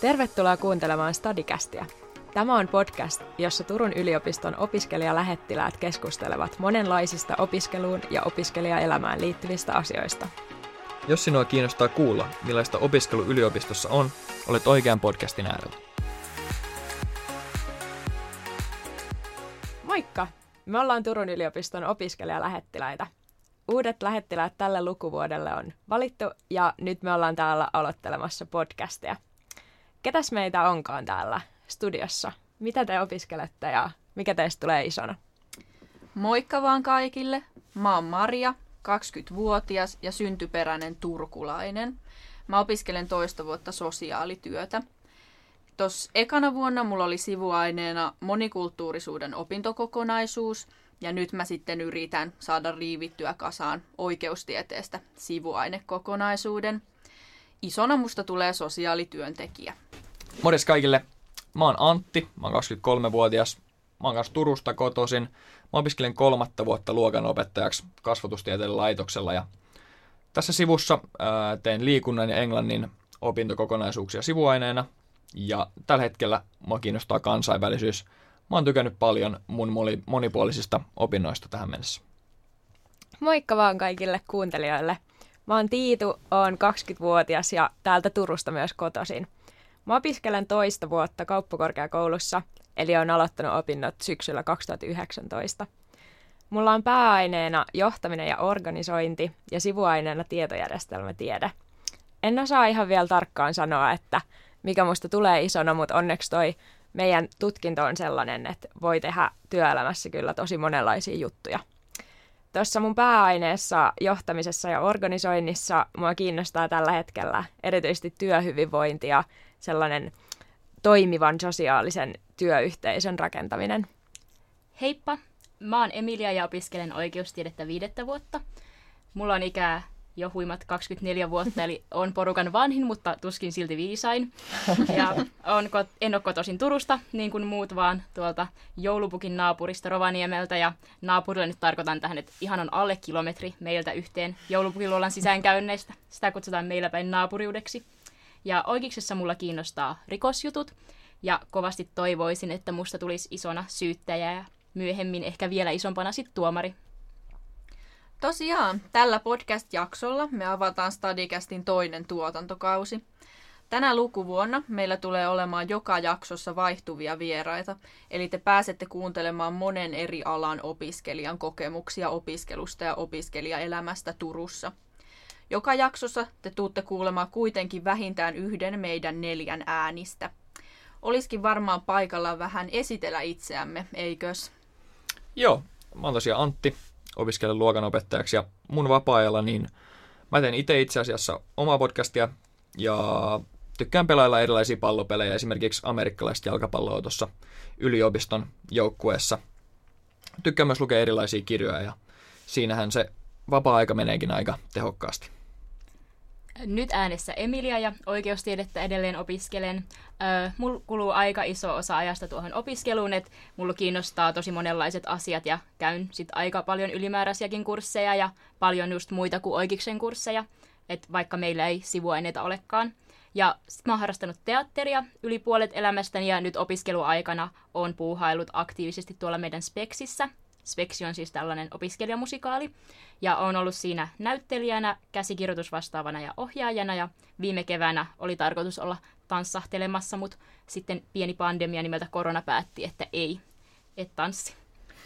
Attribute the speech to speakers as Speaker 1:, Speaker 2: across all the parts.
Speaker 1: Tervetuloa kuuntelemaan Stadikästiä. Tämä on podcast, jossa Turun yliopiston opiskelijalähettiläät keskustelevat monenlaisista opiskeluun ja opiskelijaelämään liittyvistä asioista.
Speaker 2: Jos sinua kiinnostaa kuulla, millaista opiskelu yliopistossa on, olet oikean podcastin äärellä.
Speaker 1: Moikka! Me ollaan Turun yliopiston opiskelijalähettiläitä. Uudet lähettiläät tälle lukuvuodelle on valittu ja nyt me ollaan täällä aloittelemassa podcasteja. Ketäs meitä onkaan täällä studiossa? Mitä te opiskelette ja mikä teistä tulee isona?
Speaker 3: Moikka vaan kaikille. Mä oon Maria, 20-vuotias ja syntyperäinen turkulainen. Mä opiskelen toista vuotta sosiaalityötä. Tuossa ekana vuonna mulla oli sivuaineena monikulttuurisuuden opintokokonaisuus, ja nyt mä sitten yritän saada riivittyä kasaan oikeustieteestä sivuainekokonaisuuden. Isona musta tulee sosiaalityöntekijä.
Speaker 2: Morjes kaikille. Mä oon Antti, mä oon 23-vuotias. Mä oon kanssa Turusta kotoisin. Mä opiskelen kolmatta vuotta luokanopettajaksi kasvatustieteiden laitoksella ja tässä sivussa ää, teen liikunnan ja englannin opintokokonaisuuksia sivuaineena ja tällä hetkellä mua kiinnostaa kansainvälisyys. Mä oon tykännyt paljon mun monipuolisista opinnoista tähän mennessä.
Speaker 1: Moikka vaan kaikille kuuntelijoille. Mä oon Tiitu, oon 20-vuotias ja täältä Turusta myös kotoisin. Mä opiskelen toista vuotta kauppakorkeakoulussa, eli on aloittanut opinnot syksyllä 2019. Mulla on pääaineena johtaminen ja organisointi ja sivuaineena tietojärjestelmätiede. En osaa ihan vielä tarkkaan sanoa, että mikä musta tulee isona, mutta onneksi toi meidän tutkinto on sellainen, että voi tehdä työelämässä kyllä tosi monenlaisia juttuja. Tuossa mun pääaineessa, johtamisessa ja organisoinnissa mua kiinnostaa tällä hetkellä erityisesti työhyvinvointi ja sellainen toimivan sosiaalisen työyhteisön rakentaminen.
Speaker 4: Heippa, mä oon Emilia ja opiskelen oikeustiedettä viidettä vuotta. Mulla on ikää jo huimat 24 vuotta, eli on porukan vanhin, mutta tuskin silti viisain. Ja on, en ole kotoisin Turusta, niin kuin muut, vaan tuolta joulupukin naapurista Rovaniemeltä. Ja naapurille nyt tarkoitan tähän, että ihan on alle kilometri meiltä yhteen joulupukin luolan sisäänkäynneistä. Sitä kutsutaan meillä päin naapuriudeksi. Ja oikeuksessa mulla kiinnostaa rikosjutut, ja kovasti toivoisin, että musta tulisi isona syyttäjä ja myöhemmin ehkä vielä isompana sitten tuomari.
Speaker 3: Tosiaan, tällä podcast-jaksolla me avataan Stadicastin toinen tuotantokausi. Tänä lukuvuonna meillä tulee olemaan joka jaksossa vaihtuvia vieraita, eli te pääsette kuuntelemaan monen eri alan opiskelijan kokemuksia opiskelusta ja opiskelijaelämästä Turussa. Joka jaksossa te tuutte kuulemaan kuitenkin vähintään yhden meidän neljän äänistä. Olisikin varmaan paikalla vähän esitellä itseämme, eikös?
Speaker 2: Joo, mä oon tosiaan Antti, opiskelen luokanopettajaksi ja mun vapaa-ajalla niin mä teen itse itse asiassa omaa podcastia ja tykkään pelailla erilaisia pallopelejä, esimerkiksi amerikkalaista jalkapalloa tuossa yliopiston joukkueessa. Tykkään myös lukea erilaisia kirjoja ja siinähän se vapaa-aika meneekin aika tehokkaasti.
Speaker 4: Nyt äänessä Emilia ja oikeustiedettä edelleen opiskelen. Mulla kuluu aika iso osa ajasta tuohon opiskeluun, että mulla kiinnostaa tosi monenlaiset asiat ja käyn sit aika paljon ylimääräisiäkin kursseja ja paljon just muita kuin oikeiksen kursseja, että vaikka meillä ei sivuaineita olekaan. Ja sit mä oon harrastanut teatteria yli puolet elämästäni ja nyt opiskeluaikana on puuhailut aktiivisesti tuolla meidän Speksissä, Speksi on siis tällainen opiskelijamusikaali. Ja on ollut siinä näyttelijänä, käsikirjoitusvastaavana ja ohjaajana. Ja viime keväänä oli tarkoitus olla tanssahtelemassa, mutta sitten pieni pandemia nimeltä korona päätti, että ei, et tanssi.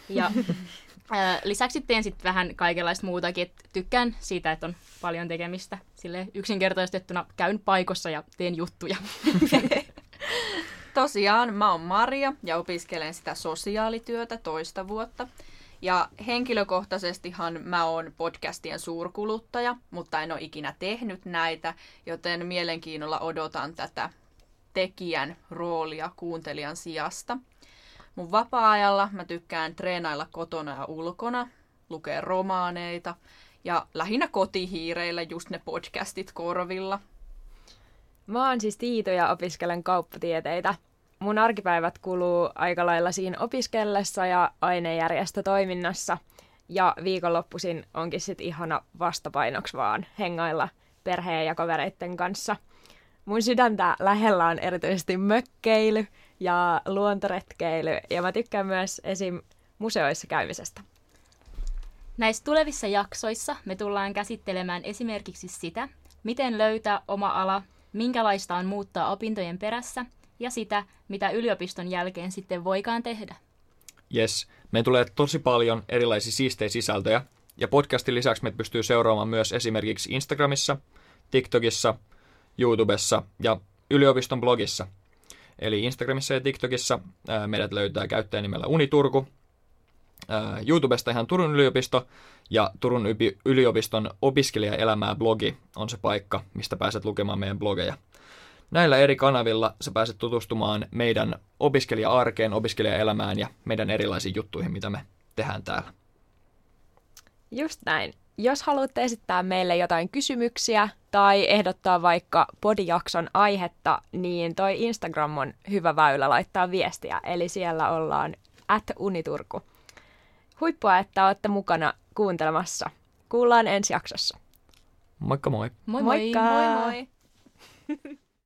Speaker 4: Ja ää, lisäksi teen sitten vähän kaikenlaista muutakin, että tykkään siitä, että on paljon tekemistä. Sille yksinkertaistettuna käyn paikossa ja teen juttuja.
Speaker 3: Tosiaan, mä oon Maria ja opiskelen sitä sosiaalityötä toista vuotta. Ja henkilökohtaisestihan mä oon podcastien suurkuluttaja, mutta en ole ikinä tehnyt näitä, joten mielenkiinnolla odotan tätä tekijän roolia kuuntelijan sijasta. Mun vapaa-ajalla mä tykkään treenailla kotona ja ulkona, lukea romaaneita ja lähinnä kotihiireillä just ne podcastit korvilla.
Speaker 1: Mä oon siis Tiito ja opiskelen kauppatieteitä mun arkipäivät kuluu aika lailla siinä opiskellessa ja ainejärjestötoiminnassa. Ja viikonloppuisin onkin sitten ihana vastapainoksi vaan hengailla perheen ja kavereiden kanssa. mun sydäntä lähellä on erityisesti mökkeily ja luontoretkeily, ja mä tykkään myös esim. museoissa käymisestä.
Speaker 4: Näissä tulevissa jaksoissa me tullaan käsittelemään esimerkiksi sitä, miten löytää oma ala, minkälaista on muuttaa opintojen perässä ja sitä, mitä yliopiston jälkeen sitten voikaan tehdä.
Speaker 2: Yes, me tulee tosi paljon erilaisia siistejä sisältöjä, ja podcastin lisäksi me pystyy seuraamaan myös esimerkiksi Instagramissa, TikTokissa, YouTubessa ja yliopiston blogissa. Eli Instagramissa ja TikTokissa meidät löytää käyttäjänimellä Uniturku, YouTubesta ihan Turun yliopisto ja Turun yliopiston opiskelijaelämää blogi on se paikka, mistä pääset lukemaan meidän blogeja. Näillä eri kanavilla sä pääset tutustumaan meidän opiskelija-arkeen, opiskelijaelämään ja meidän erilaisiin juttuihin, mitä me tehdään täällä.
Speaker 1: Just näin. Jos haluatte esittää meille jotain kysymyksiä tai ehdottaa vaikka podijakson aihetta, niin toi Instagram on hyvä väylä laittaa viestiä, eli siellä ollaan at uniturku. Huippua, että olette mukana kuuntelemassa. Kuullaan ensi jaksossa.
Speaker 2: Moikka moi!
Speaker 4: Moi moi!
Speaker 1: Moikka!
Speaker 3: Moi moi!